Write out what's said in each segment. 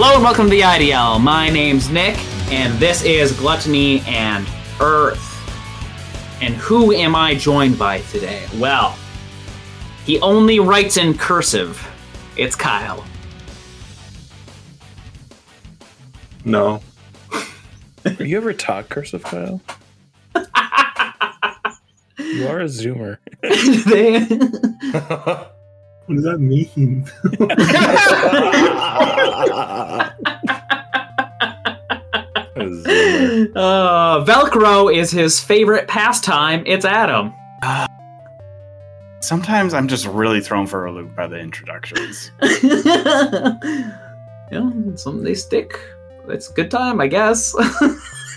Hello and welcome to the IDL. My name's Nick, and this is Gluttony and Earth. And who am I joined by today? Well, he only writes in cursive. It's Kyle. No. Are you ever taught cursive, Kyle? you are a zoomer. They- What does that mean? Uh, Velcro is his favorite pastime. It's Adam. Sometimes I'm just really thrown for a loop by the introductions. yeah, some they stick. It's a good time, I guess.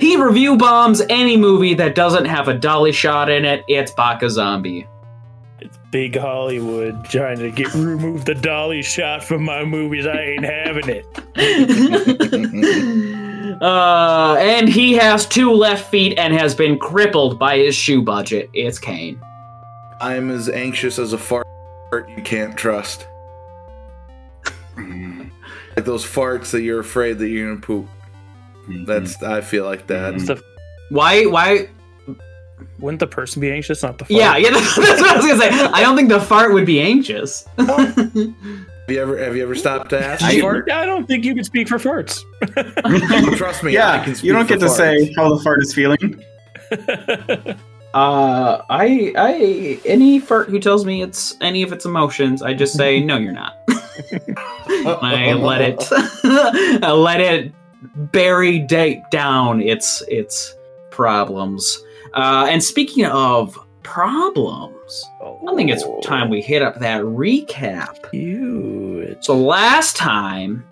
he review bombs any movie that doesn't have a dolly shot in it. It's Baka Zombie. It's big Hollywood trying to get remove the dolly shot from my movies. I ain't having it. uh, and he has two left feet and has been crippled by his shoe budget. It's Kane. I'm as anxious as a fart you can't trust. Like those farts that you're afraid that you're gonna poop. mhm. That's I feel like that. It's the, Why? Why? Wouldn't the person be anxious, not the fart? Yeah, yeah. That's what I was gonna say. I don't think the fart would be anxious. Have you ever have you ever stopped to ask? I, fart? I don't think you can speak for farts. Trust me. I yeah, can speak you don't for get to farts. say how the fart is feeling. Uh, I, I, any fart who tells me it's any of its emotions, I just say no, you're not. I let it, I let it bury deep down its its problems. Uh, and speaking of problems, I think it's time we hit up that recap. Cute. So last time,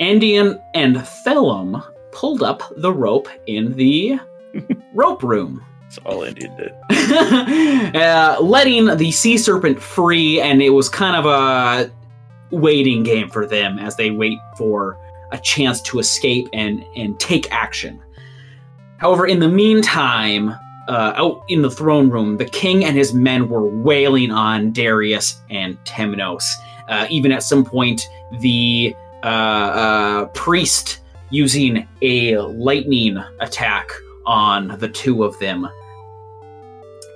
Endien and Thellum pulled up the rope in the rope room. That's all Endien did. uh, letting the sea serpent free, and it was kind of a waiting game for them as they wait for a chance to escape and and take action. However, in the meantime, uh, out in the throne room, the king and his men were wailing on Darius and Temenos. Uh, even at some point, the uh, uh, priest using a lightning attack on the two of them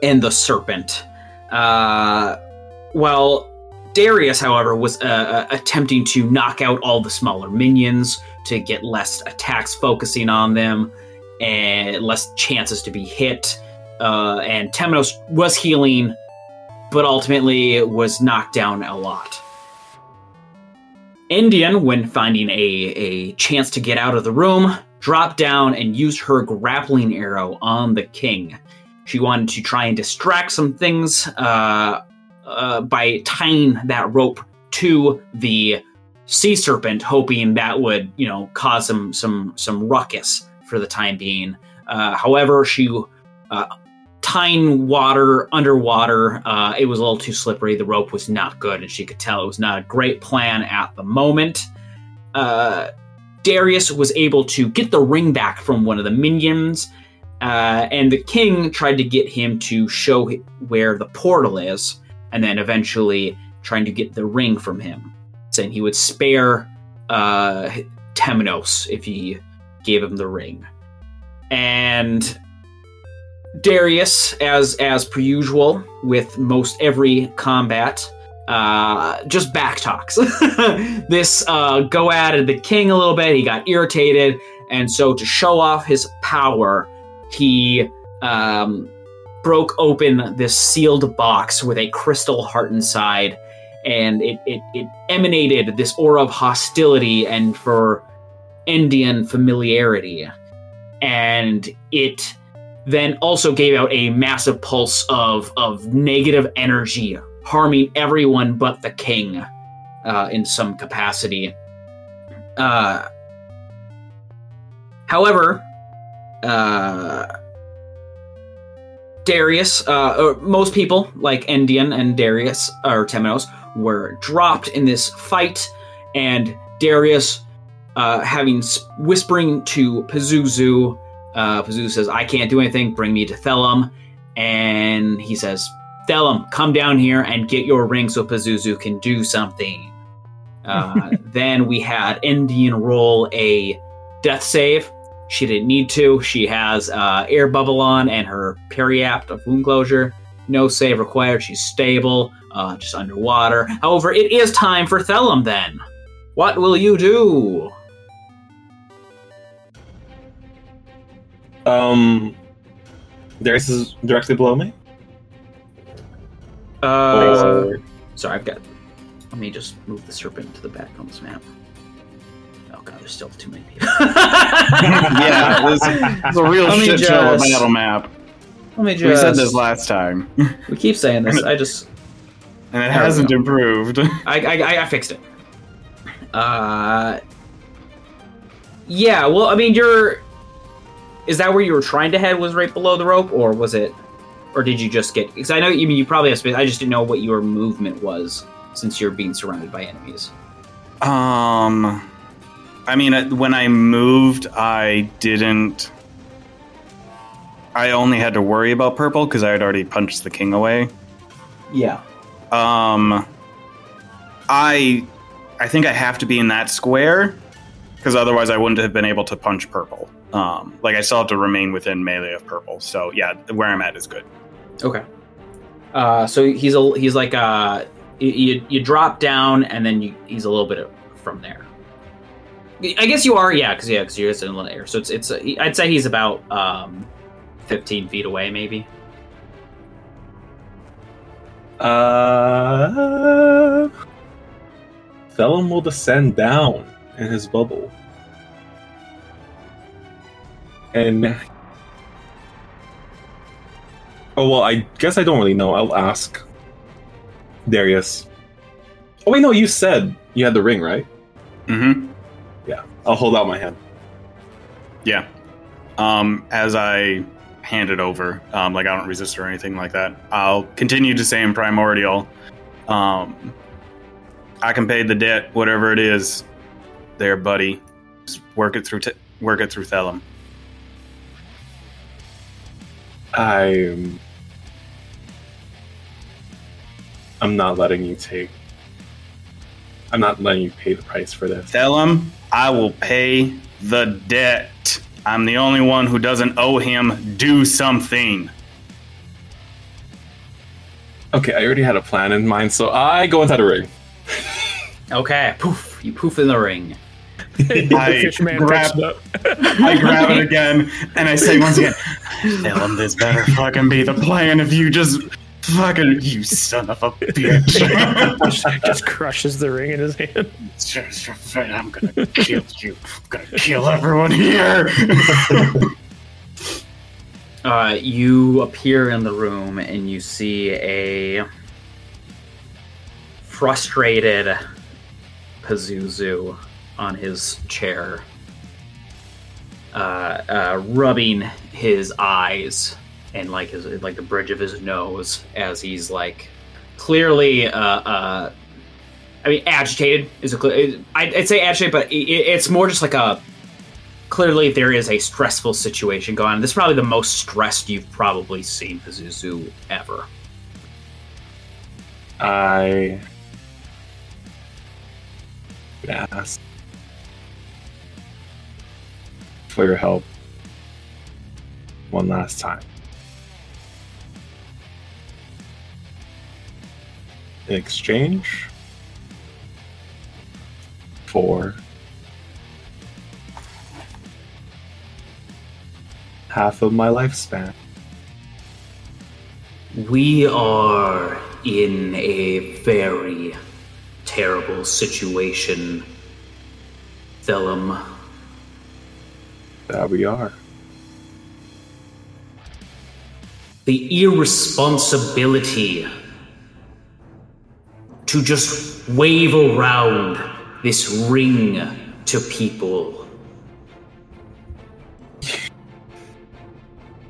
and the serpent. Uh, well, Darius, however, was uh, uh, attempting to knock out all the smaller minions to get less attacks focusing on them and less chances to be hit. Uh, and Temenos was healing, but ultimately was knocked down a lot. Endien, when finding a, a chance to get out of the room, dropped down and used her grappling arrow on the king. She wanted to try and distract some things uh, uh, by tying that rope to the sea serpent, hoping that would, you know, cause some some some ruckus for the time being. Uh, however, she uh, tying water underwater, uh, it was a little too slippery. The rope was not good, and she could tell it was not a great plan at the moment. Uh, Darius was able to get the ring back from one of the minions, uh, and the king tried to get him to show where the portal is, and then eventually trying to get the ring from him, saying he would spare uh, Temenos if he gave him the ring. And Darius, as as per usual, with most every combat, uh, just back talks. this uh, go at the king a little bit. He got irritated, and so to show off his power, he um, broke open this sealed box with a crystal heart inside, and it, it, it emanated this aura of hostility and for Endien familiarity. And it then also gave out a massive pulse of, of negative energy, harming everyone but the king uh, in some capacity. Uh, however, uh, Darius, uh, most people like Endien and Darius or Temenos were dropped in this fight, and Darius, uh, having whispering to Pazuzu, uh, Pazuzu says, "I can't do anything. Bring me to Thellum," and he says, "Thellum, come down here and get your ring so Pazuzu can do something." Uh, then we had Endien roll a death save. She didn't need to. She has uh, air bubble on and her periapt of wound closure. No save required. She's stable, uh, just underwater. However, it is time for Thellum then. What will you do? Um, Darius is directly below me. Uh, Or- sorry, I've got. Let me just move the serpent to the back on this map. Oh god, there's still too many people. yeah, this is a real Let me shit show of just- battle map. Let me We said this last time, and we keep saying this. I just. And it hasn't improved. I, I, I fixed it. Uh. Yeah, well, I mean, you're. Is that where you were trying to head? Was right below the rope, or was it, or did you just get? Because I know you mean you probably have space. I just didn't know what your movement was since you're being surrounded by enemies. Um, I mean, when I moved, I didn't. I only had to worry about purple because I had already punched the king away. Yeah. Um, I, I think I have to be in that square because otherwise I wouldn't have been able to punch purple. Um, like I still have to remain within melee of purple. So yeah, where I'm at is good. Okay. Uh, so he's a he's like uh you- you you drop down and then you, he's a little bit from there. I guess you are yeah because yeah because you're just in the air so it's it's uh, I'd say he's about um fifteen feet away maybe. Uh, Thellum will descend down in his bubble. And. Oh, well, I guess I don't really know. I'll ask Darius. Oh, wait, no, you said you had the ring, right? Mm-hmm. Yeah. I'll hold out my hand. Yeah. Um, as I hand it over, um, like I don't resist or anything like that. I'll continue to say in primordial, um, I can pay the debt, whatever it is. There, buddy. Just work it through. T- work it through Thellum. I'm. I'm not letting you take. I'm not letting you pay the price for this. Tell him I will pay the debt. I'm the only one who doesn't owe him. Do something. Okay, I already had a plan in mind, so I go inside the ring. Okay, poof, you poof in the ring. I grab- picks it up. I grab it again and I say once again, Thellum, this better fucking be the plan if you just fucking you son of a bitch. just, just crushes the ring in his hand. I'm gonna kill you. I'm gonna kill everyone here. Uh, you appear in the room and you see a frustrated Pazuzu on his chair, uh, uh, rubbing his eyes and like his like the bridge of his nose as he's like clearly uh, uh, I mean agitated is I'd say agitated, but it, it's more just like a clearly there is a stressful situation going on. This is probably the most stressed you've probably seen Pazuzu ever. I ask for your help one last time. In exchange for half of my lifespan. We are in a very terrible situation, Thellum. That we are. The irresponsibility to just wave around this ring to people.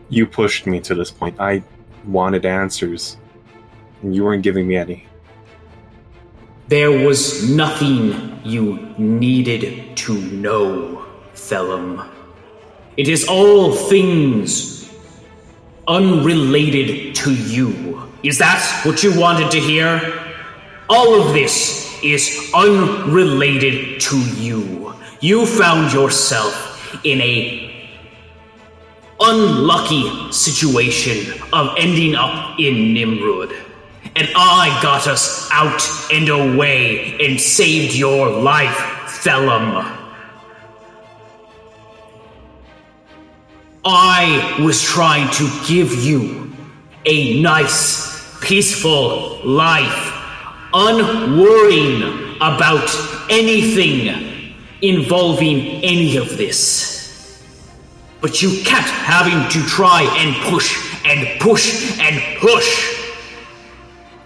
You pushed me to this point. I wanted answers, and you weren't giving me any. There was nothing you needed to know, Thellum. It is all things unrelated to you. Is that what you wanted to hear? All of this is unrelated to you. You found yourself in a unlucky situation of ending up in Nimrud. And I got us out and away and saved your life, Thellum. I was trying to give you a nice, peaceful life, unworrying about anything involving any of this. But you kept having to try and push and push and push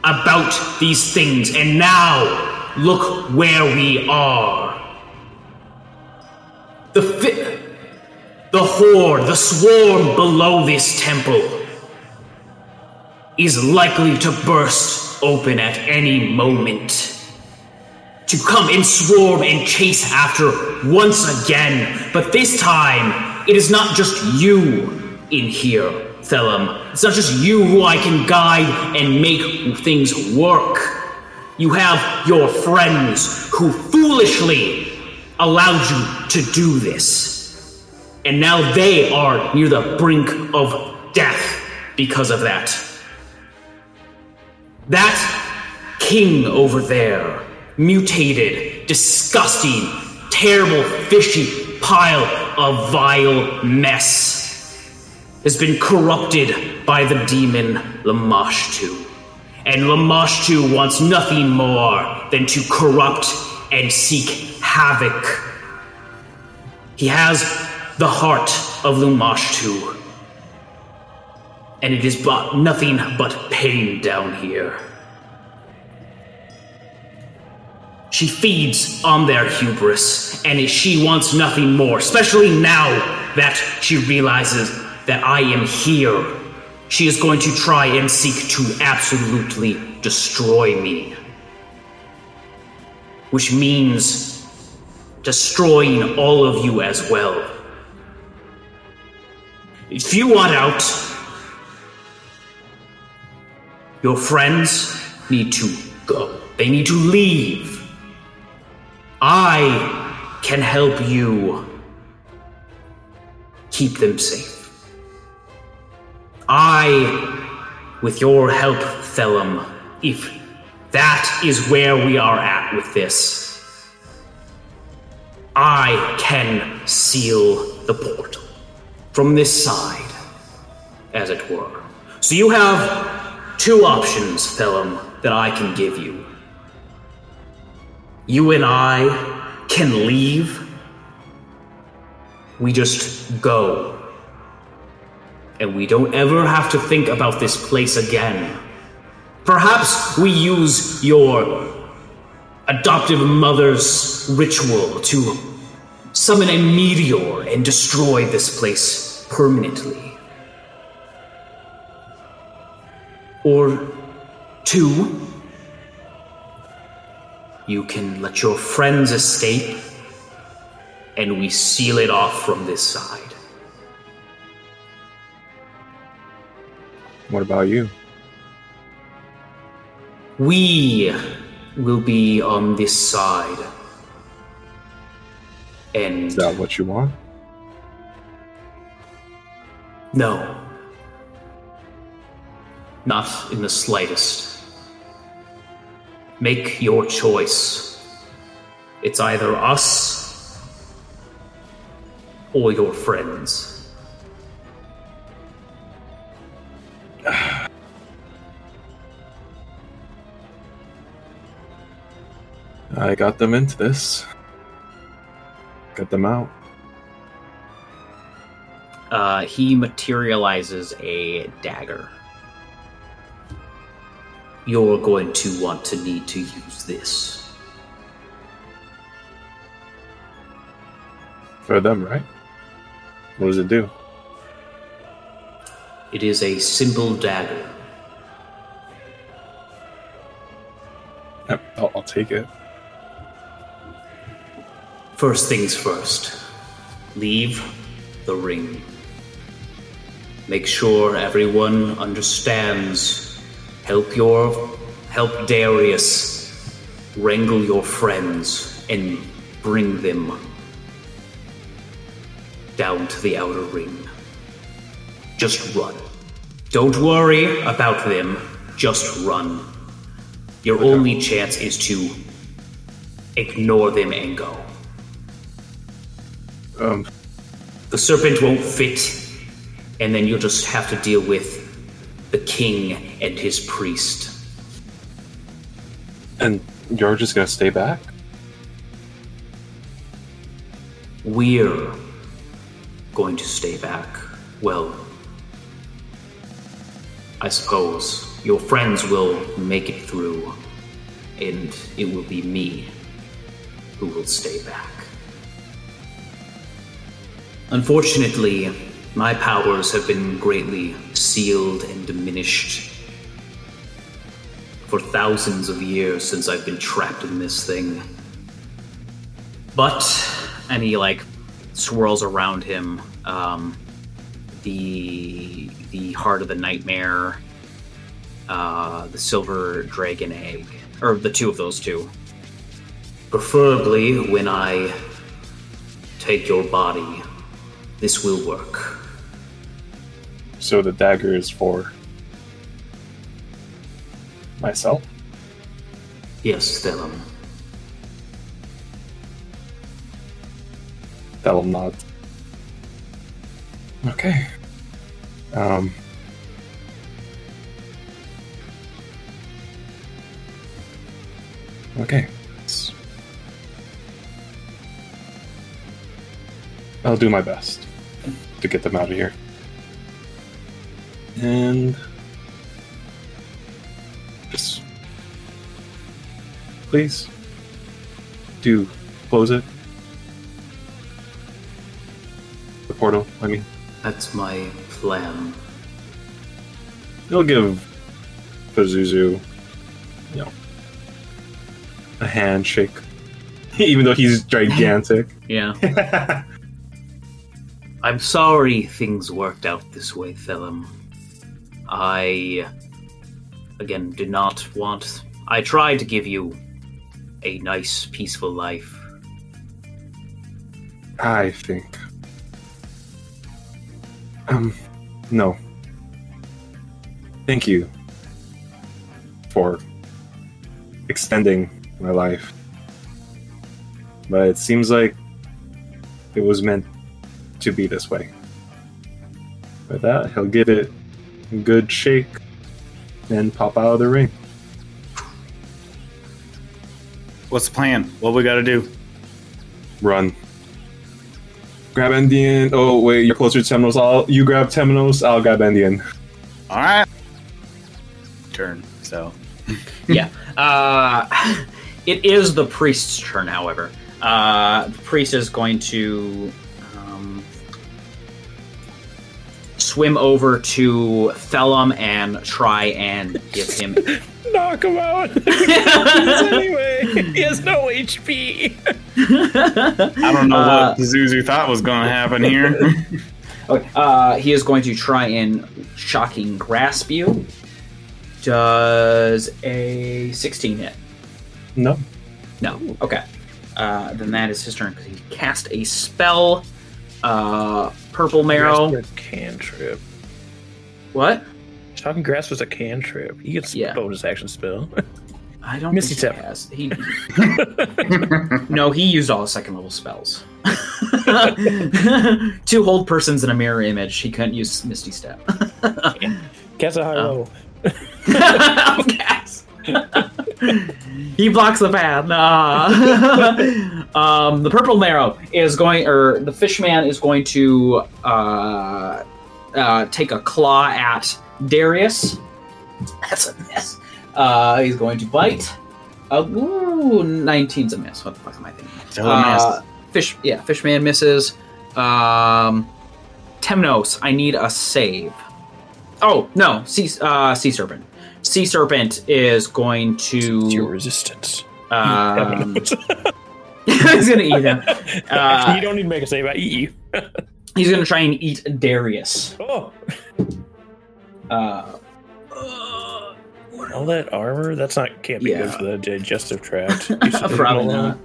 about these things, and now look where we are. The fi- the horde, the swarm below this temple is likely to burst open at any moment. To come and swarm and chase after once again. But this time, it is not just you in here, Thellum. It's not just you who I can guide and make things work. You have your friends who foolishly allowed you to do this. And now they are near the brink of death because of that. That king over there, mutated, disgusting, terrible, fishy pile of vile mess, has been corrupted by the demon Lamashtu. And Lamashtu wants nothing more than to corrupt and seek havoc. He has the heart of Lamashtu. And it is but nothing but pain down here. She feeds on their hubris, and she wants nothing more, especially now that she realizes that I am here. She is going to try and seek to absolutely destroy me. Which means destroying all of you as well. If you want out, your friends need to go. They need to leave. I can help you keep them safe. I, with your help, Thellum, if that is where we are at with this, I can seal the portal from this side, as it were. So you have two options, Thellum, that I can give you. You and I can leave. We just go. And we don't ever have to think about this place again. Perhaps we use your adoptive mother's ritual to summon a meteor and destroy this place permanently. Or two, you can let your friends escape and we seal it off from this side. What about you? We will be on this side. And Is that what you want? no. Not in the slightest. Make your choice. It's either us or your friends. I got them into this. Got them out. Uh, he materializes a dagger. You're going to want to need to use this. For them, right? What does it do? It is a simple dagger. I'll, I'll take it. First things first, leave the ring. Make sure everyone understands. Help your help Darius wrangle your friends and bring them down to the outer ring. Just run. Don't worry about them, just run. Your only chance is to ignore them and go. Um, The serpent won't fit, and then you'll just have to deal with the king and his priest. and you're just gonna stay back? We're going to stay back. Well, I suppose your friends will make it through, and it will be me who will stay back. Unfortunately, my powers have been greatly sealed and diminished for thousands of years since I've been trapped in this thing. But, and he like swirls around him, um, the the heart of the nightmare, uh, the silver dragon egg, or the two of those two. Preferably when I take your body, this will work. So the dagger is for myself? Yes, Thellum. That'll nod. Okay. Um. Okay. I'll do my best to get them out of here. And just please do close it. The portal, I mean. That's my plan. It'll give Pazuzu, you know, a handshake. Even though he's gigantic. Yeah. I'm sorry things worked out this way, Thellum. I, again, did not want. I tried to give you a nice, peaceful life. I think. Um, no. Thank you for extending my life. But it seems like it was meant to be this way. With that, he'll give it a good shake and pop out of the ring. What's the plan? What we got to do? Run. Grab Endien. Oh, wait, you're closer to Temenos. I'll, you grab Temenos. I'll grab Endien. All right. Turn. So yeah. Uh, it is the priest's turn, however. Uh, the priest is going to swim over to Thellum and try and give him. Knock him out. anyway, he has no HP. I don't know Uh, what Zuzu thought was going to happen here. Okay, uh, he is going to try and shocking grasp you. Does a 16 hit? No. No. Okay. Uh, then that is his turn because he cast a spell. Uh, purple marrow. Grasp was a cantrip. What? Shocking Grasp was a cantrip. He gets Yeah. bonus action spell. I don't Misty think Step. he has. He no, he used all his second level spells. Two hold persons in a mirror image. He couldn't use Misty Step. Cast a high Oh. roll. Gas. he blocks the path. Nah. um, the purple marrow is going, or the fishman is going to uh, uh, take a claw at Darius. That's a miss. Uh, he's going to bite. Uh, ooh, 19's a miss. What the fuck am I thinking? Still a miss. Uh, fish, yeah, fishman misses. Um, Temenos, I need a save. Oh no, sea uh, sea serpent. Sea serpent is going It's your resistance. Um, he's gonna eat him. Uh, you don't need to make a save. I eat you. he's gonna try and eat Darius. Oh, Uh, uh, All that armor? That's not can't be good for the digestive tract. You should leave it Probably not.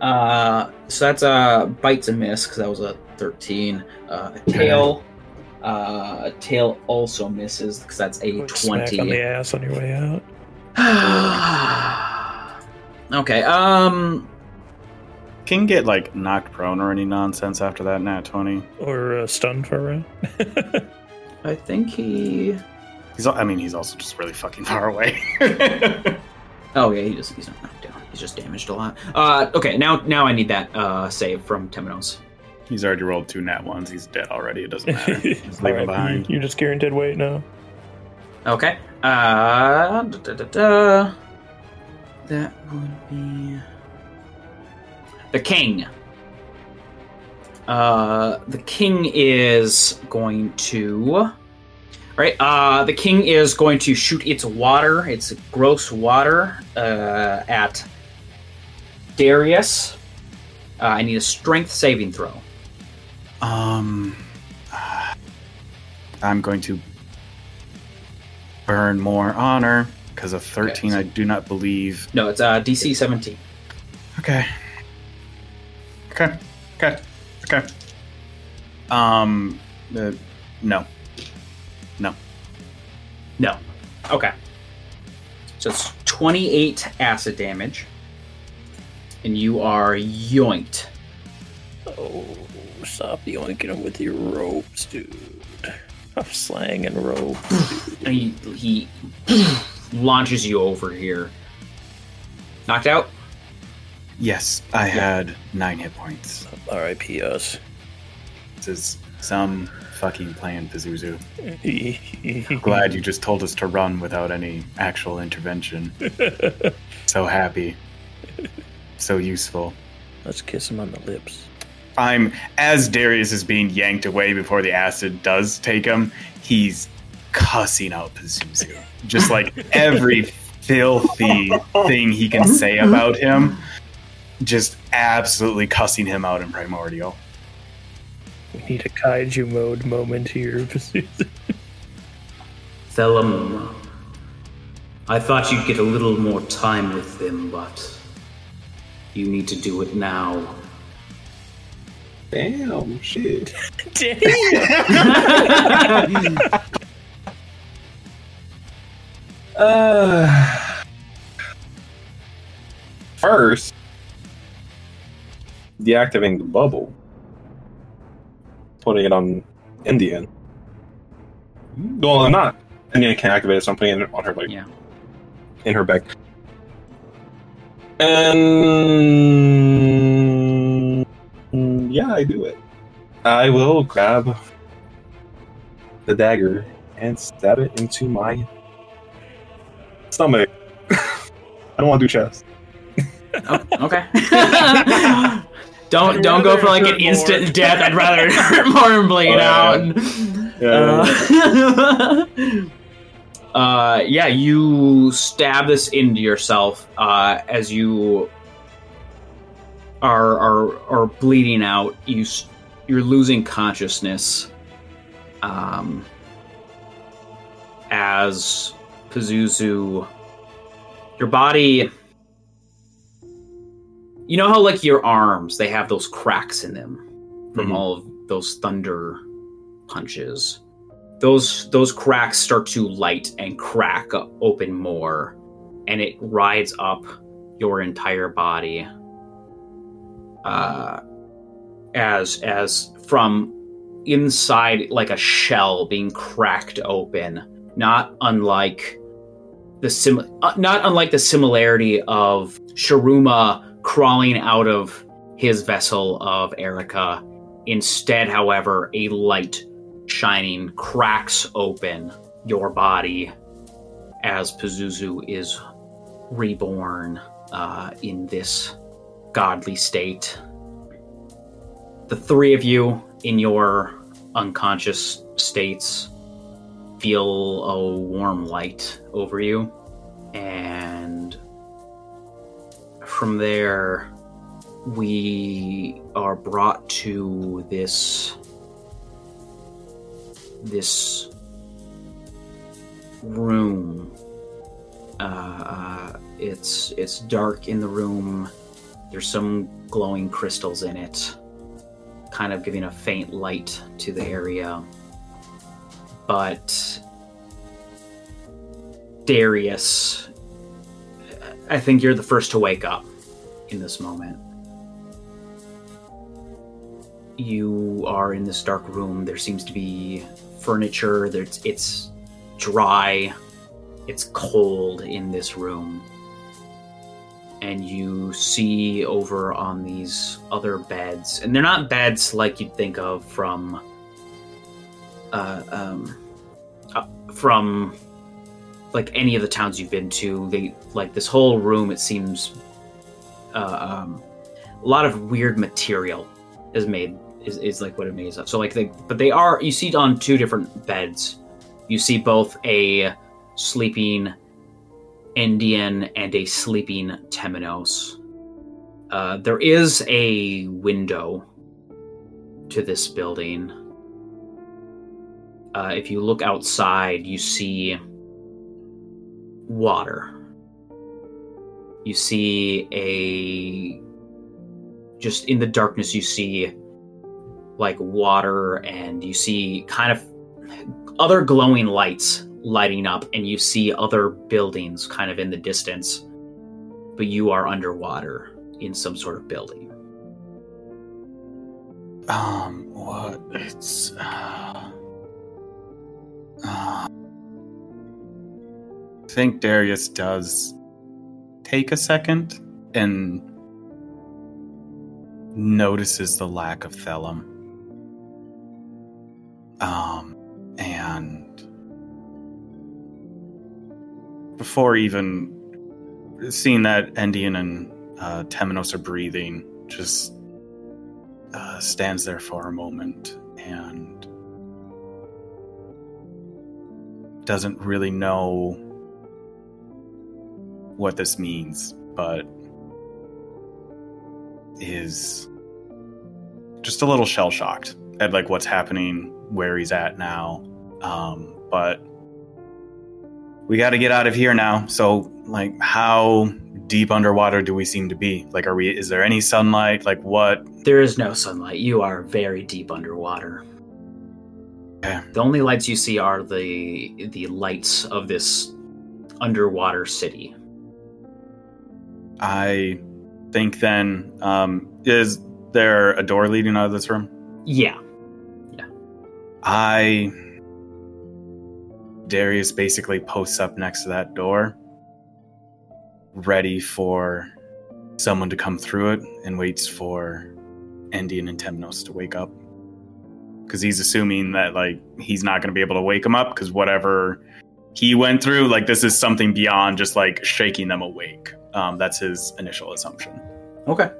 Uh, so that's a bites and miss because that was a thirteen. Uh, a tail. Uh, a tail also misses because that's a Quick smack on the twenty. ass on your way out. okay. Um. Can get like knocked prone or any nonsense after that nat twenty. Or uh, stunned for a round. I think he. He's al- I mean he's also just really fucking far away. Oh yeah, he just he's not knocked down. He's just damaged a lot. Uh. Okay. Now now I need that uh save from Temenos. He's already rolled two nat ones. He's dead already. It doesn't matter. Just leave him Alright, behind. You're just carrying dead weight now. Okay. Uh, da, da, da, da. That would be the king. Uh, the king is going to. Right. Uh, the king is going to shoot its water, its gross water, uh, at Darius. Uh, I need a strength saving throw. Um, I'm going to burn more honor because of 13. Okay. I do not believe. No, it's uh, DC 17. Okay. Okay. Okay. Okay. Um, uh, no. No. Okay. So it's 28 acid damage. And you are yoinked. Oh, stop yoinking him with your ropes, dude. I'm slanging rope. And he, he launches you over here. Knocked out? Yes, I had nine hit points. R.I.P. us. This is some fucking plan, Pazuzu. Glad you just told us to run without any actual intervention. so happy. So useful. Let's kiss him on the lips. I'm as Darius is being yanked away before the acid does take him, he's cussing out Pazuzu. Just like every filthy thing he can say about him, just absolutely cussing him out in Primordial. We need a kaiju mode moment here. Pazuzu. Thellum. I thought you'd get a little more time with them, but you need to do it now. Damn, shit. Uh, first, deactivating the bubble, putting it on Endien. Well, I'm not. Endien can activate it, so I'm putting it on her like Yeah. in her back. And yeah, I do it. I will grab the dagger and stab it into my stomach. I don't want to do chest. Oh, okay. don't don't go for like an instant more. death. I'd rather hurt more and bleed Oh, yeah. out. And, uh, uh, yeah, you stab this into yourself uh, as you are are are bleeding out. You you're losing consciousness. Um, as Pazuzu, your body. You know how like your arms they have those cracks in them from Mhm. all of those thunder punches. Those those cracks start to light and crack open more, and it rides up your entire body. Uh, as as from inside like a shell being cracked open, not unlike the sim uh, not unlike the similarity of Sharuma crawling out of his vessel of Erica. Instead, however, a light shining cracks open your body as Pazuzu is reborn uh, in this godly state. The three of you in your unconscious states feel a warm light over you, and from there, we are brought to this this room Uh, uh, it's it's dark in the room. There's some glowing crystals in it, kind of giving a faint light to the area. But Darius, I think you're the first to wake up in this moment. You are in this dark room. There seems to be furniture. It's dry. It's cold in this room. And you see over on these other beds, and they're not beds like you'd think of from, uh, um, uh, from like any of the towns you've been to. They like this whole room. It seems, uh, um, a lot of weird material is made is, is like what it makes up. So like they, but they are you see on two different beds. You see both a sleeping Endien and a sleeping Temenos. Uh, there is a window to this building. Uh, if you look outside, you see water. You see a. Just in the darkness, you see like water, and you see kind of other glowing lights lighting up, and you see other buildings kind of in the distance. But you are underwater in some sort of building. Um, what? It's. Uh, uh, I think Darius does take a second and notices the lack of Thelum. Um, and before even seeing that Endien and uh, Temenos are breathing, just uh, stands there for a moment and doesn't really know what this means, but is just a little shell shocked at like what's happening, where he's at now. Um, but we got to get out of here now. So, like, how deep underwater do we seem to be? Like, are we? Is there any sunlight? Like, what? There is no sunlight. You are very deep underwater. Okay. The only lights you see are the the lights of this underwater city. I think then, um, is there a door leading out of this room? Yeah. Yeah. I. Darius basically posts up next to that door, ready for someone to come through it, and waits for Endien and Temenos to wake up. Because he's assuming that, like, he's not going to be able to wake them up, because whatever he went through, like, this is something beyond just, like, shaking them awake. Um, that's his initial assumption. Okay.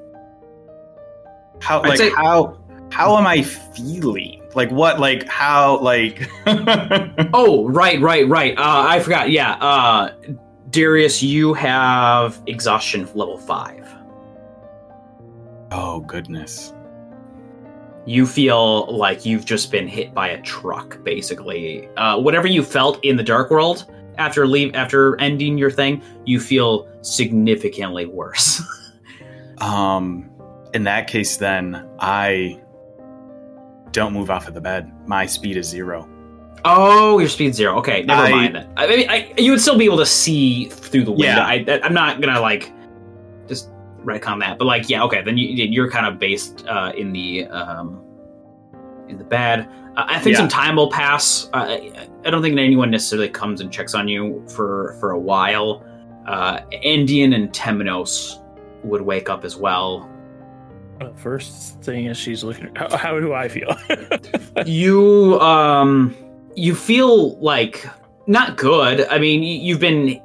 How, I'd like, say- how, how am I feeling? Like, what, like, how, like. Oh, right, right, right. Uh, I forgot. Yeah. Uh, Darius, you have exhaustion level five. Oh goodness. You feel like you've just been hit by a truck, basically. Uh, whatever you felt in the dark world after leave after ending your thing, you feel significantly worse. Um in that case then I don't move off of the bed. My speed is zero. oh, your speed zero. Okay, never I- mind then. I mean, I, you would still be able to see through the window. Yeah. I, I'm not gonna like just retcon that, but like, yeah, okay. Then you, you're kind of based uh, in the um, in the bed. Uh, I think Yeah. some time will pass. Uh, I, I don't think anyone necessarily comes and checks on you for for a while. Uh, Endien and Temenos would wake up as well. Uh, First thing is she's looking. How, how do I feel? you um you feel like not good. I mean, you've been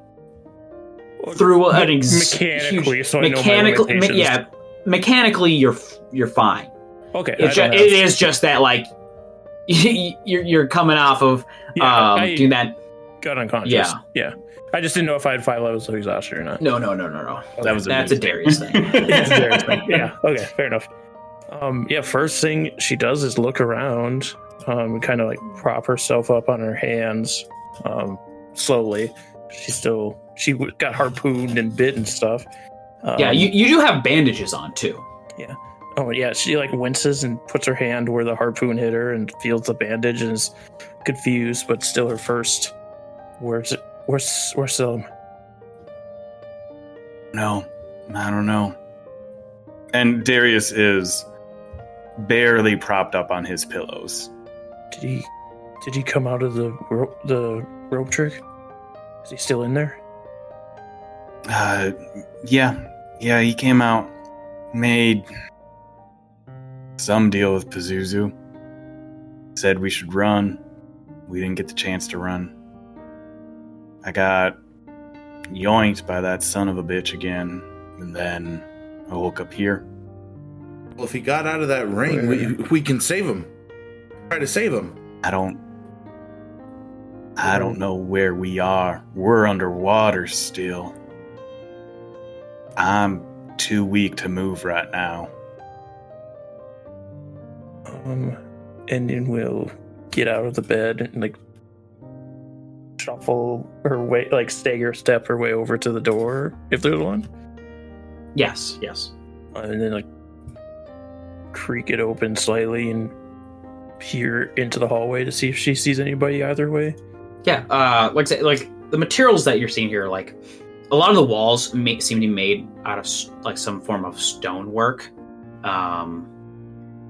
through an ex- mechanically, huge- so I know my mechanically, me- yeah, mechanically you're you're fine. Okay. It's ju- it is just that like you're you're coming off of yeah, um I doing that. Got unconscious. Yeah. Yeah. I just didn't know if I had five levels of exhaustion or not. No, no, no, no, no. That was a That's a Darius thing. It's a Darius thing. Yeah. Okay. Fair enough. Um, yeah. First thing she does is look around, um, kind of like prop herself up on her hands, um, slowly. She's still she got harpooned and bit and stuff. Um, yeah, you, you do have bandages on too. Yeah. Oh yeah, she like winces and puts her hand where the harpoon hit her and feels the bandage and is confused, but still her first. Where's it? Where's where's Thellum? No, I don't know. And Darius is barely propped up on his pillows. Did he? Did he come out of the ro- the rope trick? Is he still in there? Uh, yeah, yeah, he came out, made some deal with Pazuzu. Said we should run. We didn't get the chance to run. I got yoinked by that son of a bitch again, and then I woke up here. Well, if he got out of that ring, we, we can save him. Try to save him. I don't. I don't know where we are. We're underwater still. I'm too weak to move right now. Um, and then we'll get out of the bed and like shuffle her way, like stagger step her way over to the door if there's one, Yes, yes. and then like creak it open slightly and peer into the hallway to see if she sees anybody either way. Yeah, uh, like say, like the materials that you're seeing here, like a lot of the walls ma- seem to be made out of like some form of stonework. Um,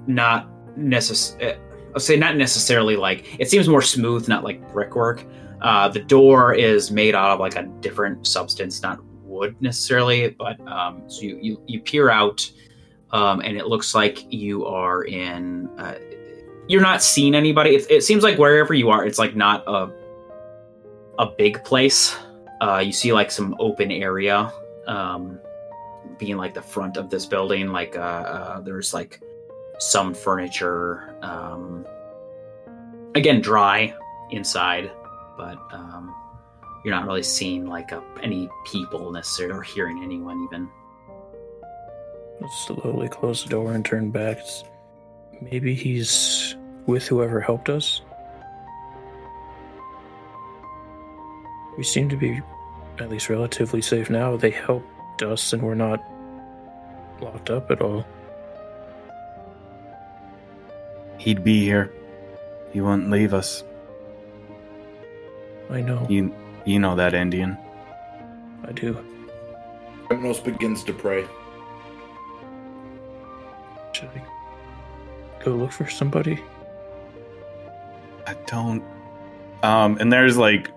not necess- uh, I'll say not necessarily like it seems more smooth, not like brickwork. Uh, the door is made out of like a different substance, not wood necessarily, but um, so you, you you peer out, um, and it looks like you are in. Uh, you're not seeing anybody. It, it seems like wherever you are, it's like not a a big place. Uh, you see like some open area, um, being like the front of this building. Like uh, uh, there's like some furniture. Um, again, dry inside, but um, you're not really seeing like a, any people necessarily or hearing anyone even. I'll slowly close the door and turn back. Maybe he's with whoever helped us. We seem to be at least relatively safe now. They helped us and we're not locked up at all. He'd be here. He wouldn't leave us. I know. You, you know that Endien. I do. Hypnos begins to pray. Should I go look for somebody? I don't. Um, and there's like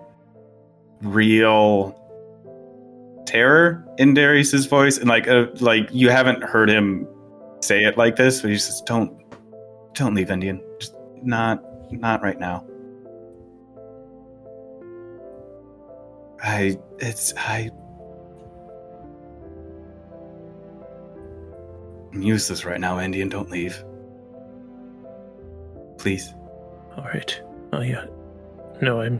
real terror in Darius's voice, and like, uh, like you haven't heard him say it like this, but he says, "Don't, don't leave, Endien. Just not, not right now." I, it's I. I'm useless right now, Endien. Don't leave. Please. All right. Oh yeah. No, I'm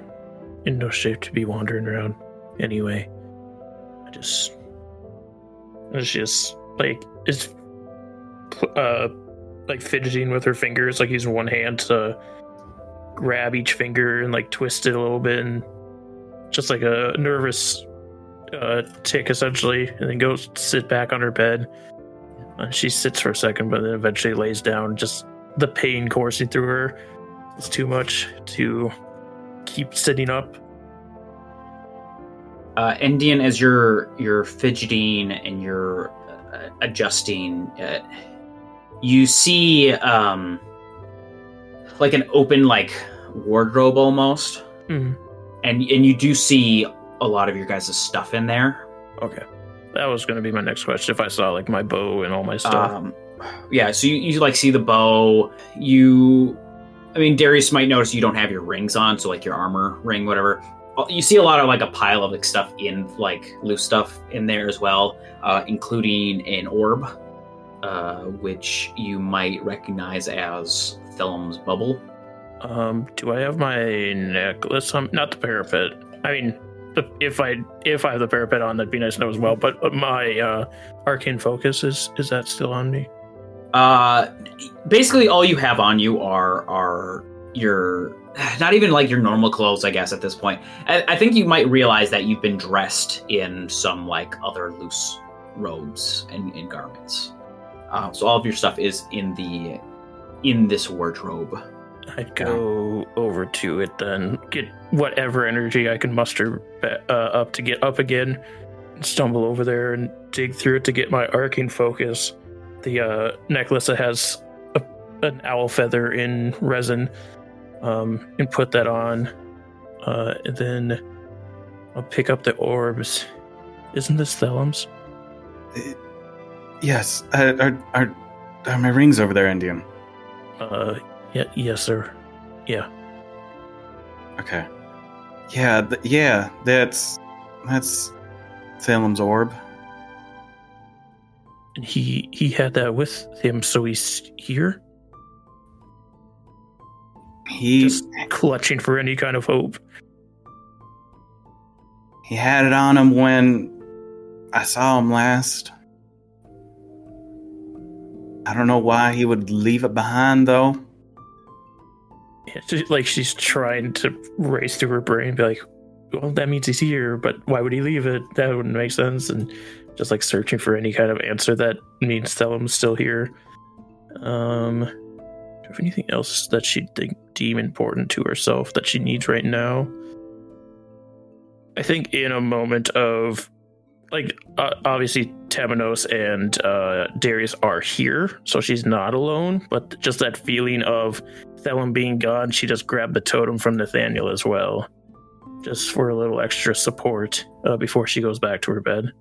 in no shape to be wandering around anyway. I just, it's just like is, uh, like fidgeting with her fingers, like using one hand to grab each finger and like twist it a little bit, and just like a nervous uh, tick essentially, and then goes sit back on her bed. And she sits for a second, but then eventually lays down. Just the pain coursing through her is too much to keep sitting up. uh, Endien, as you're you're fidgeting and you're uh, adjusting, uh, you see um, like an open like wardrobe almost, Mhm. And and you do see a lot of your guys' stuff in there. Okay. That was going to be my next question. If I saw like my bow and all my stuff. Um, yeah, so you, you like see the bow. You, I mean, Darius might notice you don't have your rings on, so like your armor ring, whatever. Uh, You see a lot of like a pile of like stuff in like loose stuff in there as well, uh, including an orb, uh, which you might recognize as Thellum's bubble. Um, do I have my necklace? on? not the parapet. I mean, the, if I if I have the parapet on, that'd be nice to know as well. But uh, my uh, arcane focus is is that still on me? Uh, basically, all you have on you are are your not even like your normal clothes, I guess, at this point. I, I think you might realize that you've been dressed in some like other loose robes and, and garments. Uh, so all of your stuff is in the in this wardrobe. I'd go over to it then, get whatever energy I can muster uh, up to get up again, stumble over there and dig through it to get my arcane focus. The uh, necklace that has a, an owl feather in resin, um, and put that on. Uh, and then I'll pick up the orbs. Isn't this Thellum's? Yes, uh, are, are are my rings over there, Endien? Uh, yeah, yes, sir. Yeah. Okay. Yeah, th- yeah, that's that's Thellum's orb. And he he had that with him, so he's here, He's clutching for any kind of hope. he had it on him when I saw him last. I don't know why he would leave it behind though. Like she's trying to race through her brain, be like, "Well, that means he's here, but why would he leave it? That wouldn't make sense." And just like searching for any kind of answer that means Thellum's still here. Um, do have anything else that she think deem important to herself that she needs right now? I think in a moment of like uh, obviously Temenos and uh, Darius are here, so she's not alone. But just that feeling of Thellum being gone, she just grabbed the totem from Nathaniel as well, just for a little extra support uh, before she goes back to her bed.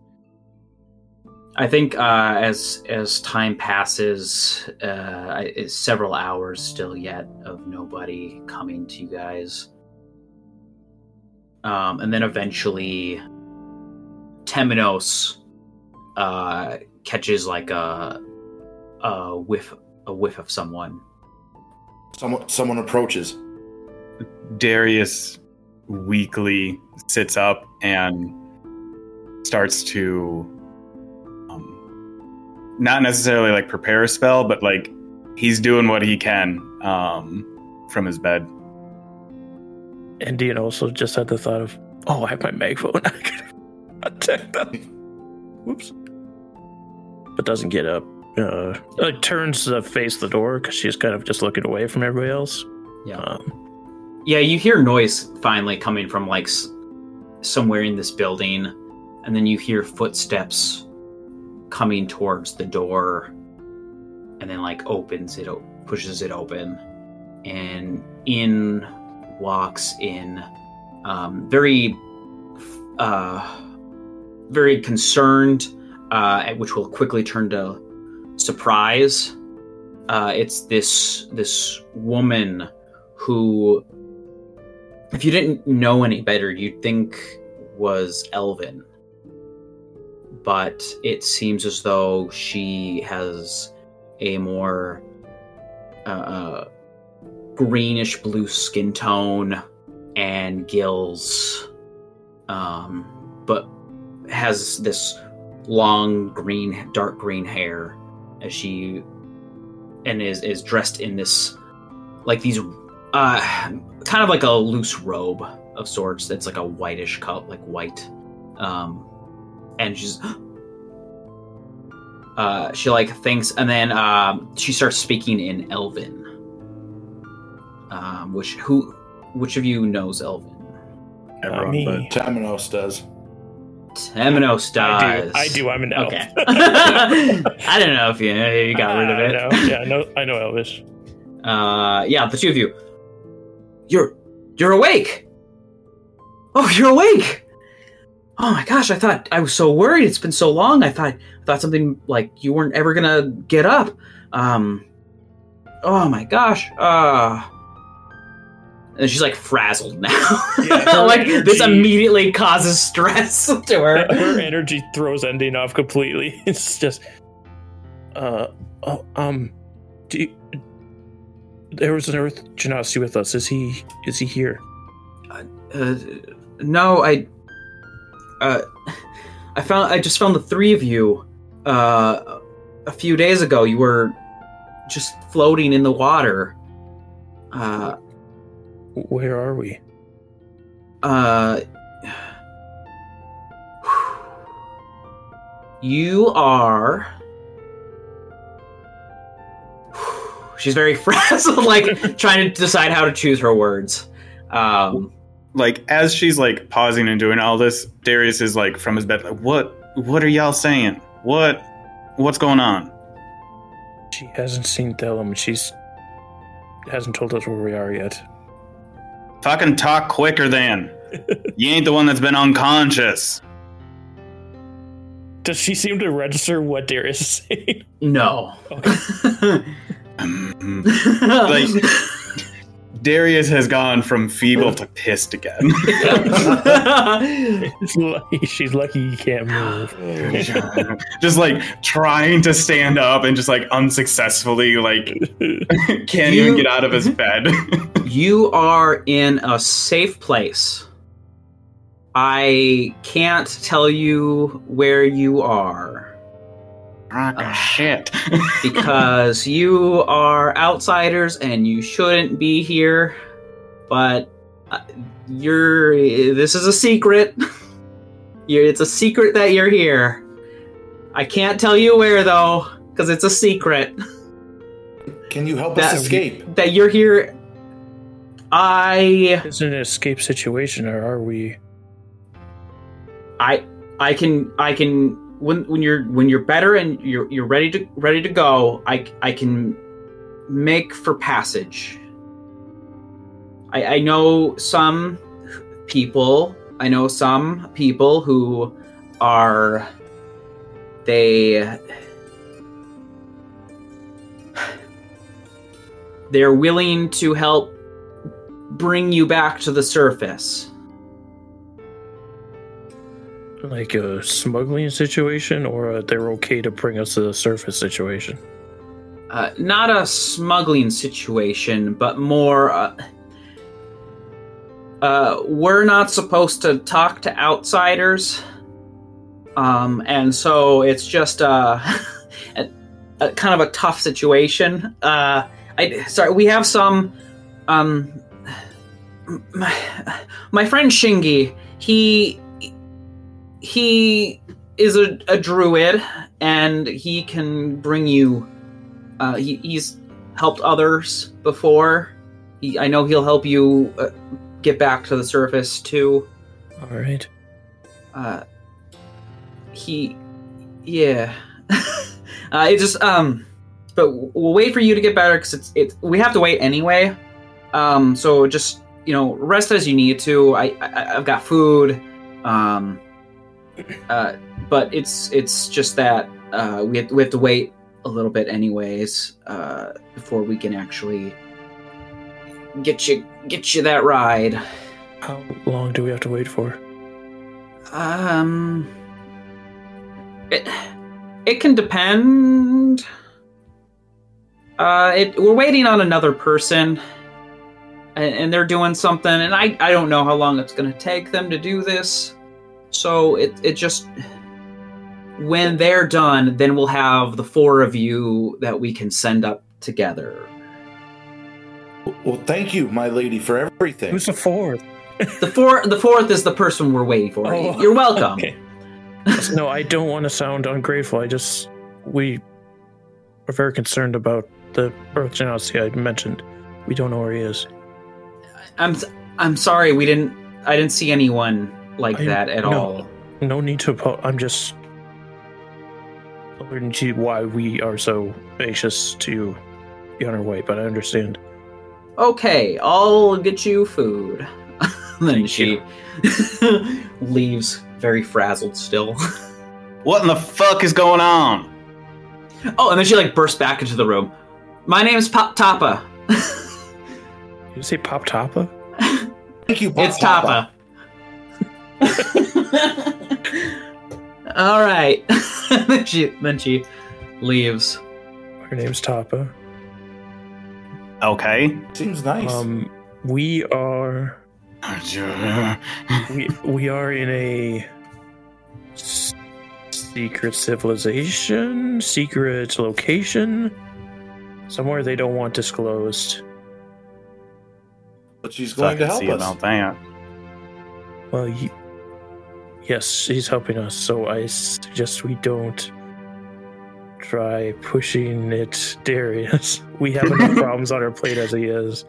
I think uh, as as time passes, uh, several hours still yet of nobody coming to you guys, um, and then eventually, Temenos uh, catches like a a whiff a whiff of someone. Someone someone approaches. Darius weakly sits up and starts to um, not necessarily like prepare a spell, but like he's doing what he can um, from his bed. Endien also just had the thought of, oh, I have my megaphone. I can attack them. Whoops. But doesn't get up. Uh, like turns to face the door because she's kind of just looking away from everybody else. Yeah. Um, Yeah, you hear noise finally coming from like s- somewhere in this building, and then you hear footsteps coming towards the door, and then like opens it, o- pushes it open, and in walks in um, very, uh, very concerned, uh, which will quickly turn to surprise. Uh, it's this this woman who if you didn't know any better, you'd think was Elvin. But it seems as though she has a more uh, uh, greenish blue skin tone and gills, um, but has this long green, dark green hair as she and is is dressed in this like these uh kind of like a loose robe of sorts that's like a whitish color like white um and she's uh she like thinks and then um she starts speaking in elven um which who which of you knows elven Everyone me. but Temenos does. Temenos I do. I do. I'm an elf. Okay. I don't know if you, you got rid of it. I know. Yeah, I know. I know Elvish. Uh, yeah, the two of you. You're you're awake. Oh, you're awake. Oh my gosh, I thought I was so worried. It's been so long. I thought I thought something like you weren't ever gonna get up. Um. Oh my gosh. Uh. And she's like frazzled now. Yeah, like this immediately causes stress to her. Her energy throws Endien off completely. It's just, uh, oh, um, do you, there was an Earth Genasi with us. Is he? Is he here? Uh, no, I. Uh, I found. I just found the three of you. Uh, a few days ago, you were just floating in the water. Uh, Where are we? Uh, you are. She's very frazzled, like trying to decide how to choose her words. Um, Like as she's like pausing and doing all this, Darius is like from his bed. Like, what? What are y'all saying? What? What's going on? She hasn't seen Thellum. She's hasn't told us where we are yet. Fucking talk quicker, than. you ain't the one that's been unconscious. Does she seem to register what Darius is saying? no. like Darius has gone from feeble to pissed again. She's lucky he can't move. just like trying to stand up and just like unsuccessfully like can't You- even get out of his bed. you are in a safe place. I can't tell you where you are Rock Ah. shit. because you are outsiders and you shouldn't be here. But uh, you're. This is a secret. You're, it's a secret that you're here. I can't tell you where though, because it's a secret. Can you help That- us escape? That you're here. I. It's an escape situation, or are we? I I can I can when when you're when you're better and you're you're ready to ready to go, I I can make for passage. I I know some people, I know some people who are they they're willing to help bring you back to the surface. Like a smuggling situation, or a they're okay to bring us to the surface situation? uh, not a smuggling situation, but more. Uh, uh, we're not supposed to talk to outsiders, um, and so it's just uh, a, a kind of a tough situation. Uh, I sorry, we have some. Um, my, my friend Shingi, he he is a, a druid, and he can bring you uh, he, he's helped others before. He, I know he'll help you uh, get back to the surface too. All right. Uh, he, yeah. uh, it just um, but we'll wait for you to get better because it's it. We have to wait anyway. Um, so just you know, rest as you need to. I, I I've got food. Um, uh, but it's it's just that uh, we have, we have to wait a little bit anyways uh, before we can actually get you get you that ride. How long do we have to wait for? Um, it it can depend. Uh, it we're waiting on another person, and, and they're doing something, and I I don't know how long it's gonna take them to do this. So it it just when they're done, then we'll have the four of you that we can send up together. Well, thank you, my lady, for everything. Who's the fourth? The four the fourth is the person we're waiting for. Oh, You're welcome. Okay. no, I don't want to sound ungrateful. I just we are very concerned about the Earth Genasi I mentioned. We don't know where he is. I'm I'm sorry we didn't I didn't see anyone like I- that at no. all. No need to. apo- I'm just alerting to why we are so anxious to be on our way. But I understand. Okay, I'll get you food. then Thank she leaves very frazzled still. what in the fuck is going on? oh, and then she like bursts back into the room. My name's Pop Tapa. You say Pop Tapa? Thank you, Pop it's Tapa. all right. then she then she leaves. Her name's Tapa. Okay. Seems nice. Um, we are we we are in a s- secret civilization, secret location, somewhere they don't want disclosed. But she's So going I to help see us. about that. Well, ye- yes, he's helping us, so I suggest we don't try pushing it, Darius. We have enough problems on our plate as he is.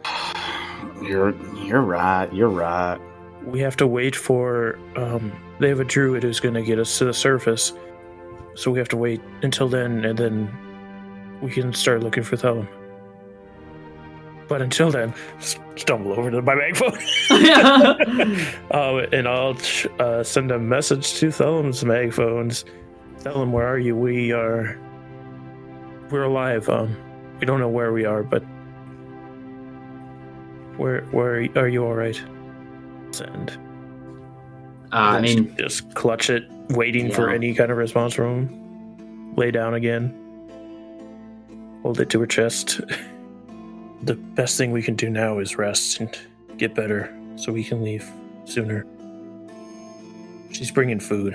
You're you're right. You're right. We have to wait for. Um, they have a druid who's going to get us to the surface, so we have to wait until then, and then we can start looking for Thellum. But until then, stumble over to my bank phone. Um, and I'll ch- uh, send a message to Thellum's mag phones. Thellum, where are you? We are. We're alive. Um, we don't know where we are, but where where are you? All right. Send. Uh, I mean, just clutch it, waiting for any kind of response from him. Lay down again. Hold it to her chest. the best thing we can do now is rest and get better, so we can leave sooner. She's bringing food.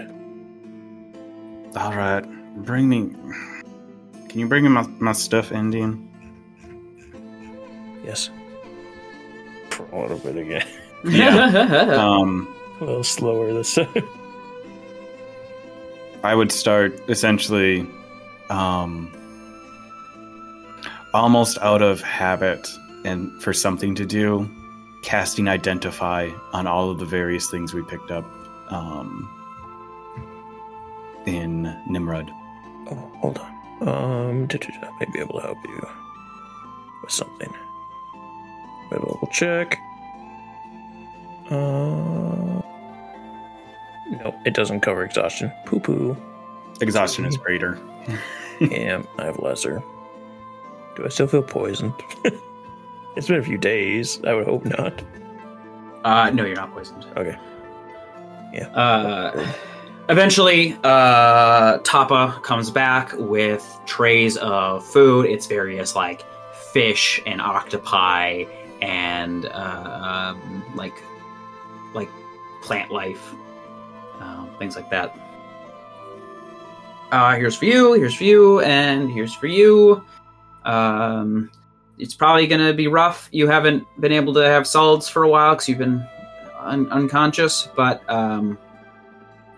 All right. Bring me. Can you bring me my, my stuff, Endien? Yes. A little bit again. Yeah. Um, A little slower this time. I would start essentially, um, almost out of habit and for something to do, casting identify on all of the various things we picked up, um, in Nimrod. Oh, hold on. Um, I may be able to help you with something. Double check. Uh, no, it doesn't cover exhaustion. Poo poo. Exhaustion is greater. yeah, I have lesser. Do I still feel poisoned? it's been a few days. I would hope not. uh, no, you're not poisoned. Okay. Yeah. Uh, eventually, uh, Tapa comes back with trays of food. It's various like fish and octopi and uh, um, like like plant life, um, things like that. Uh, here's for you. Here's for you, and here's for you. Um, it's probably gonna be rough. You haven't been able to have solids for a while because you've been un- unconscious, but um,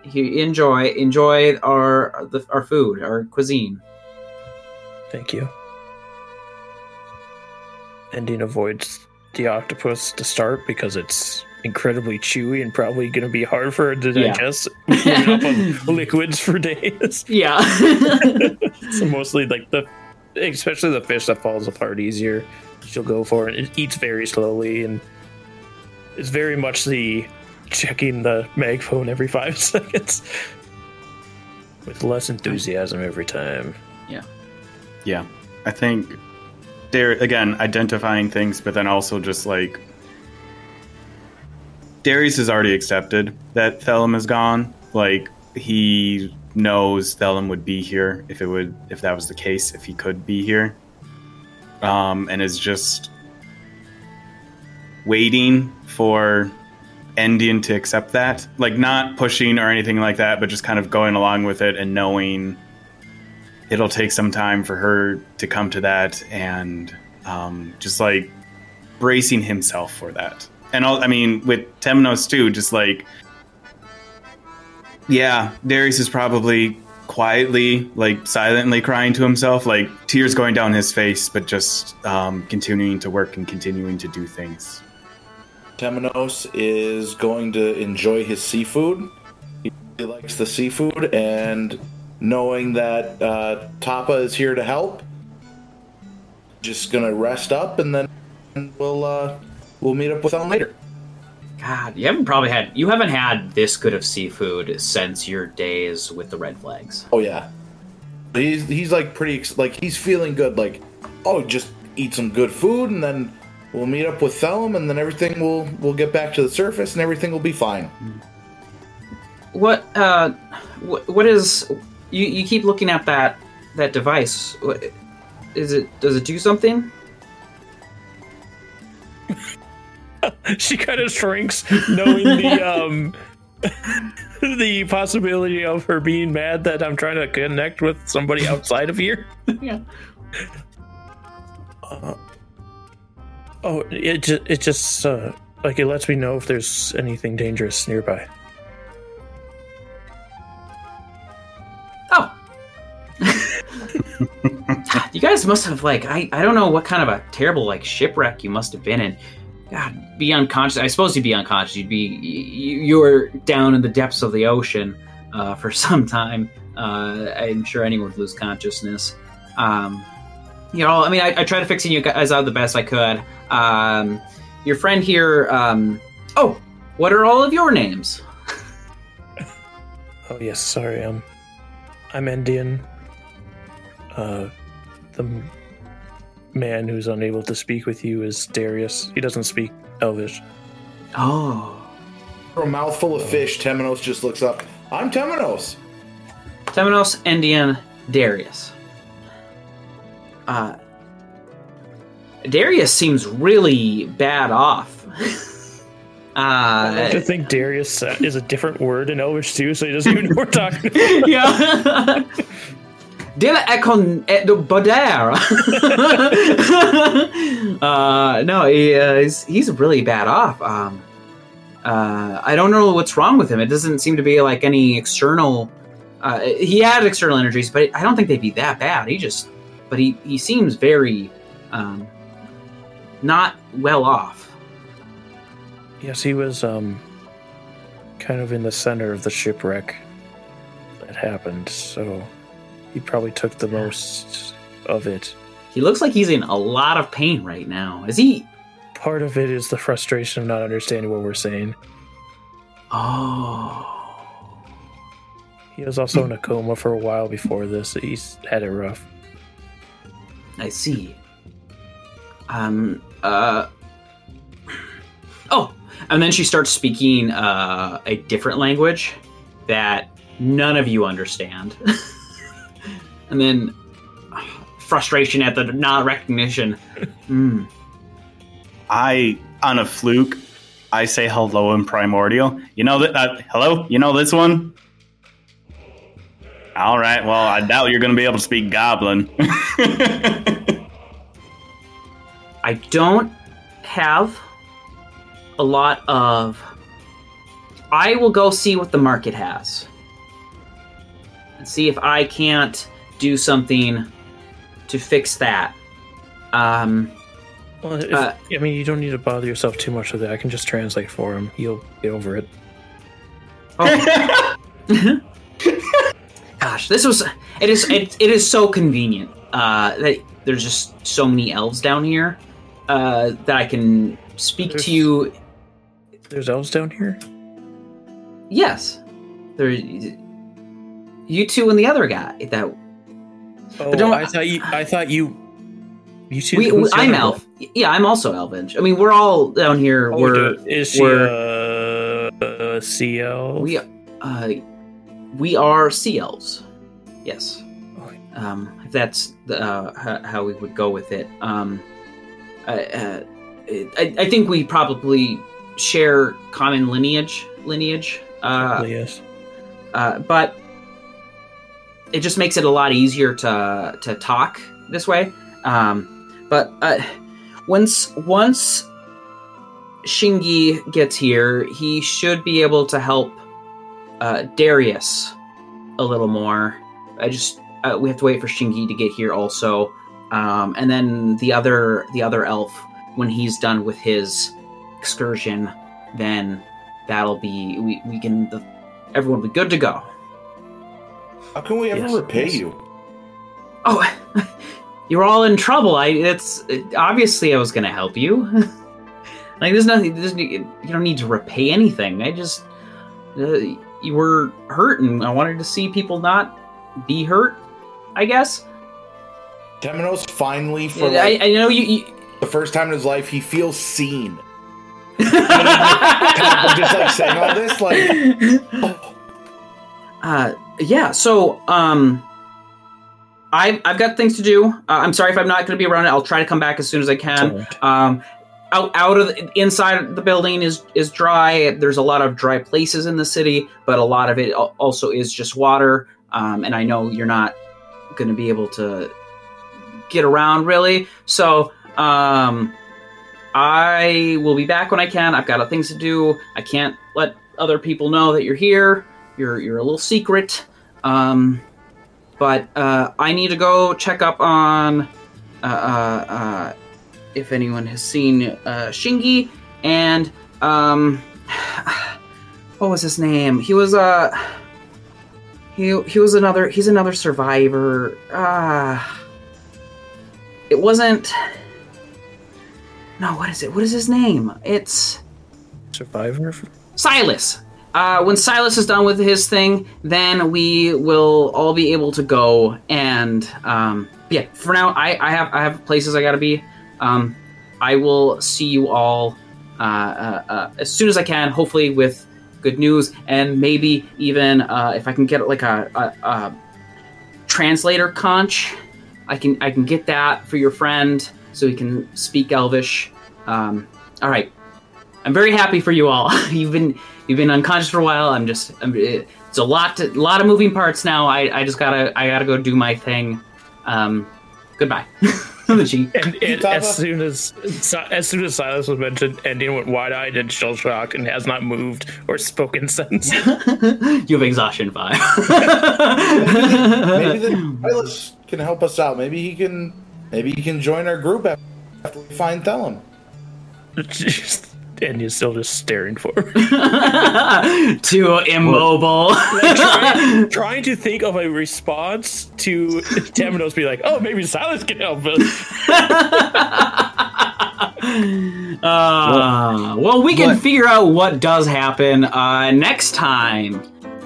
he, enjoy enjoy our the, our food, our cuisine. Thank you. Endien avoids the octopus to start because it's incredibly chewy and probably going to be hard for her to Yeah. digest. Up on liquids for days. Yeah. so mostly like the, especially the fish that falls apart easier. She'll go for it. It eats very slowly and it's very much the checking the mag phone every five seconds with less enthusiasm every time. Yeah, Yeah. I think there again identifying things, but then also just like Darius has already accepted that Thellum is gone. Like he knows Thellum would be here if it would if that was the case, if he could be here. Um, and is just waiting for Endien to accept that. Like not pushing or anything like that, but just kind of going along with it and knowing it'll take some time for her to come to that and um, just like bracing himself for that. And all, I mean, with Temenos too, just like, yeah, Darius is probably quietly, like silently crying to himself, like tears going down his face, but just um, continuing to work and continuing to do things. Temenos is going to enjoy his seafood. He really likes the seafood, and knowing that uh, Tapa is here to help, just gonna rest up, and then we'll uh, we'll meet up with them later. God, you haven't probably had you haven't had this good of seafood since your days with the red flags. Oh yeah, he's he's like pretty like he's feeling good. Like oh, just eat some good food, and then we'll meet up with Thellum, and then everything will we'll get back to the surface, and everything will be fine. What uh what, what is you you keep looking at that that device. What, is it does it do something? she kind of shrinks knowing the um the possibility of her being mad that I'm trying to connect with somebody outside of here. yeah. Uh, Oh, it just it just uh, like it lets me know if there's anything dangerous nearby. Oh. you guys must have like I, I don't know what kind of a terrible like shipwreck you must have been in. God, be unconscious. I suppose you'd be unconscious. You'd be you, you were down in the depths of the ocean uh, for some time. Uh, I'm sure anyone would lose consciousness. Um, you know, I mean, I, I tried to fix you guys out the best I could. Um, your friend here. Um, oh, what are all of your names? Oh yes, sorry. Um, I'm Endien. Uh, the man who's unable to speak with you is Darius. He doesn't speak Elvish. Oh, For a mouthful of fish, Temenos just looks up. I'm Temenos. Temenos, Endian, Darius. Uh, Darius seems really bad off. I like to uh, think Darius uh, is a different word in Elvish too, so he doesn't even know what we're talking about. yeah. Dilla Econ et Bader. uh, no, he, uh, he's, he's really bad off. Um, uh, I don't know what's wrong with him. It doesn't seem to be like any external. Uh, he had external energies, but I don't think they'd be that bad. He just, but he, he seems very um, not well off. Yes, he was um kind of in the center of the shipwreck that happened, so he probably took the most of it. He looks like he's in a lot of pain right now. Is he? Part of it is the frustration of not understanding what we're saying. Oh. He was also in a coma for a while before this. He's had it rough. I see. Um, uh. Oh, and then she starts speaking uh, a different language that none of you understand. and then uh, frustration at the not recognition. Mm. I, on a fluke, I say hello in primordial. You know that? Uh, hello? You know this one? All right. Well, I doubt you're going to be able to speak goblin. I don't have a lot of. I will go see what the market has and see if I can't do something to fix that. Um, Well, if, Uh, I mean, you don't need to bother yourself too much with it. I can just translate for him. He'll get over it. oh. Gosh, this was it is it, it is so convenient uh, that there's just so many elves down here uh, that I can speak There's- to you There's elves down here. Yes. There you two and the other guy that Oh, don't- I thought you. I thought you. You two. we, the I'm elf. Yeah, I'm also elvish. I mean, we're all down here. Oh, we're is she we're- CL? we uh we are elves. Yes. Okay. Um if that's the, uh, how, how we would go with it. Um I, uh, I I think we probably share common lineage lineage. Uh yes. uh, but it just makes it a lot easier to to talk this way. Um, but uh, once once Shingi gets here, he should be able to help uh, Darius a little more. I just uh, we have to wait for Shingi to get here also, um, and then the other the other elf when he's done with his excursion, then that'll be we we can the, everyone will be good to go. How can we ever Yes, repay yes. you? Oh, you're all in trouble. I it's obviously I was gonna help you. like there's nothing. There's, you don't need to repay anything. I just uh, you were hurt, and I wanted to see people not be hurt. I guess. Temenos finally, for I, like, I know you. you the first time in his life, he feels seen. kind of just like saying all this, like, oh, uh, yeah. So, um, I've I've got things to do. Uh, I'm sorry if I'm not going to be around. I'll try to come back as soon as I can. Um, out out of the, inside the building is is dry. There's a lot of dry places in the city, but a lot of it also is just water. Um, and I know you're not going to be able to get around really. So, um, I will be back when I can. I've got things to do. I can't let other people know that you're here. You're you're a little secret. Um, but uh, I need to go check up on uh, uh, uh, if anyone has seen uh, Shingi and um, what was his name? He was uh he he was another he's another survivor. Ah, it wasn't. No, what is it? What is his name? It's Survivor? Silas. Uh, when Silas is done with his thing, then we will all be able to go. And um, yeah, for now, I, I have I have places I gotta be. Um, I will see you all uh, uh, uh, as soon as I can. Hopefully with good news, and maybe even uh, if I can get like a, a, a translator conch, I can I can get that for your friend so he can speak Elvish. Um, all right, I'm very happy for you all. you've been you've been unconscious for a while. I'm just I'm, it's a lot to, lot of moving parts now. I, I just gotta I gotta go do my thing. Um, goodbye. And, and as soon as as soon as Silas was mentioned, Endien went wide eyed and shell shocked and has not moved or spoken since. you have exhaustion five. Maybe the Silas can help us out. Maybe he can. Maybe he can join our group after we find Thellum. And he's still just staring for her. Too immobile. trying, trying to think of a response to Temenos be like, oh, maybe Silas can help us. Uh, well, we can What? figure out what does happen uh, next time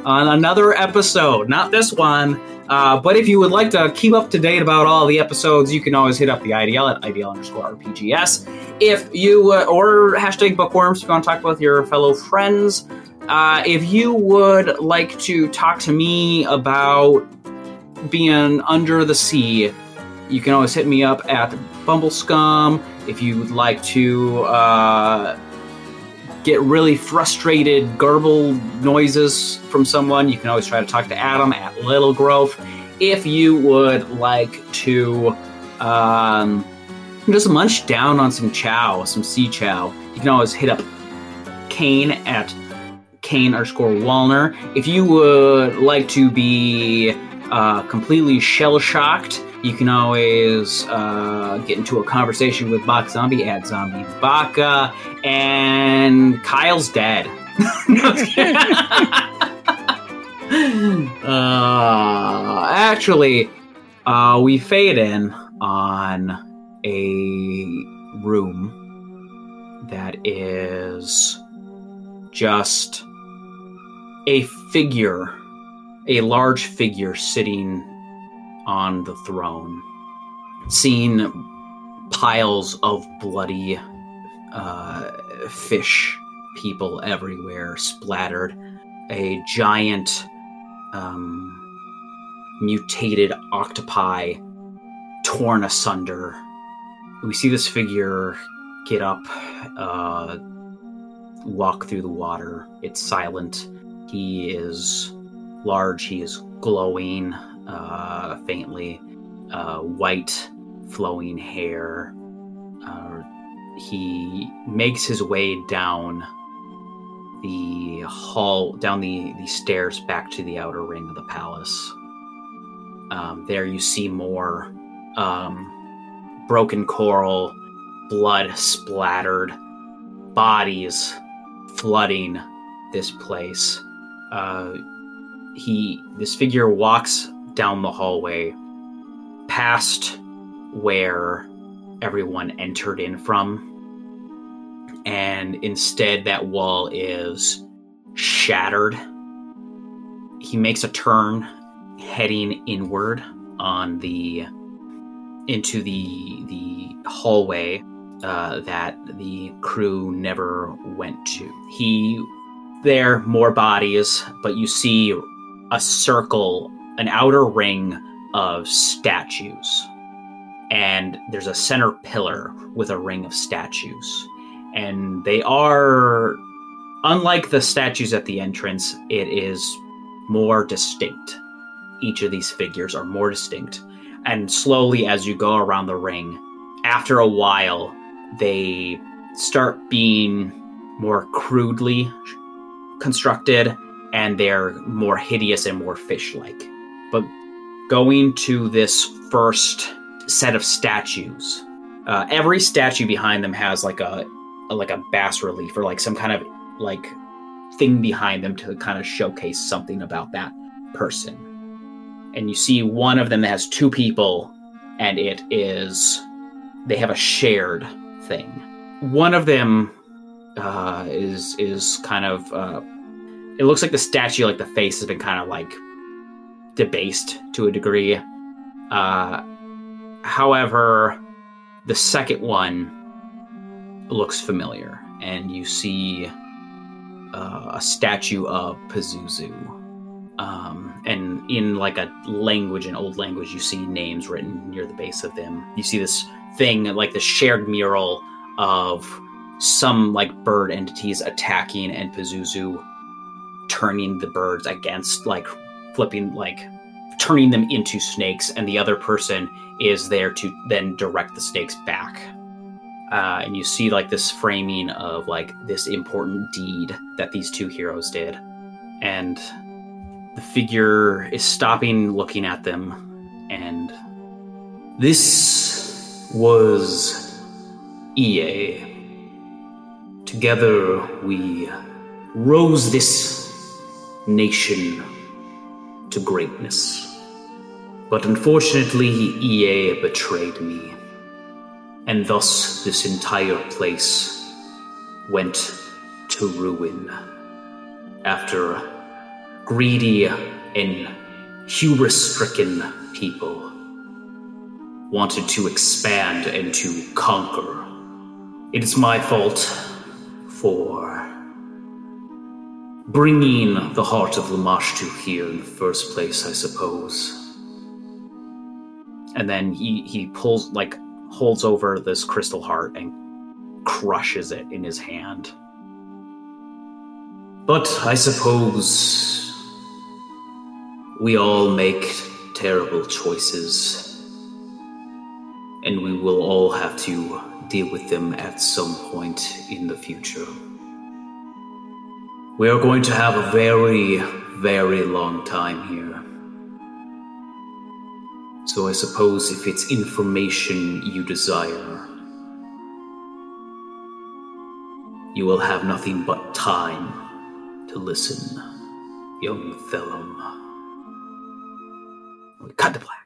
on another episode. Not this one. Uh, but if you would like to keep up to date about all the episodes, you can always hit up the IDL at IDL underscore RPGS. If you, uh, or hashtag bookworms if you want to talk with your fellow friends. Uh, if you would like to talk to me about being under the sea, you can always hit me up at Bumble Scum. If you would like to uh, get really frustrated, garbled noises from someone, you can always try to talk to Adam at Little Growth. If you would like to um, just munch down on some chow, some sea chow, you can always hit up Kane at Kane underscore Walner. If you would like to be uh, completely shell shocked, you can always uh, get into a conversation with BakaZombie at Zombie Baka, and Kyle's dead. uh, actually, uh, we fade in on a room that is just a figure, a large figure sitting on the throne, seeing piles of bloody uh, fish people everywhere splattered, a giant um, mutated octopi torn asunder. We see this figure get up, uh, walk through the water. It's silent. He is large, he is glowing uh, faintly, uh, white flowing hair. Uh, he makes his way down the hall, down the, the stairs back to the outer ring of the palace. Um, there you see more um, broken coral, blood splattered, bodies flooding this place. Uh, he, this figure walks down the hallway, past where everyone entered in from, and instead that wall is shattered. He makes a turn, heading inward on the into the the hallway uh, that the crew never went to. He there more bodies, but you see a circle, an outer ring of statues, and there's a center pillar with a ring of statues, and they are unlike the statues at the entrance. It is more distinct. Each of these figures are more distinct and slowly as you go around the ring after a while they start being more crudely constructed and they're more hideous and more fish like. But going to this first set of statues, uh, every statue behind them has like a, a like a bas relief or like some kind of like thing behind them to kind of showcase something about that person. And you see one of them that has two people, and it is they have a shared thing. One of them uh, is is kind of uh, it looks like the statue, like the face, has been kind of like debased to a degree. Uh, however, the second one looks familiar, and you see uh, a statue of Pazuzu. Um, and in like a language, an old language, you see names written near the base of them. You see this thing, like the shared mural of some like bird entities attacking and Pazuzu turning the birds against, like flipping, like turning them into snakes, and the other person is there to then direct the snakes back. Uh, and you see like this framing of like this important deed that these two heroes did, and the figure is stopping, looking at them, and this was Ea. Together we rose this nation to greatness. But unfortunately, Ea betrayed me, and thus this entire place went to ruin. After greedy and hubris stricken people wanted to expand and to conquer. It is my fault for bringing the heart of Lamashtu here in the first place, I suppose. And then he, he pulls, like, holds over this crystal heart and crushes it in his hand. But I suppose we all make terrible choices, and we will all have to deal with them at some point in the future. We are going to have a very, very long time here. So I suppose if it's information you desire, you will have nothing but time to listen, young Thellum. Cut the.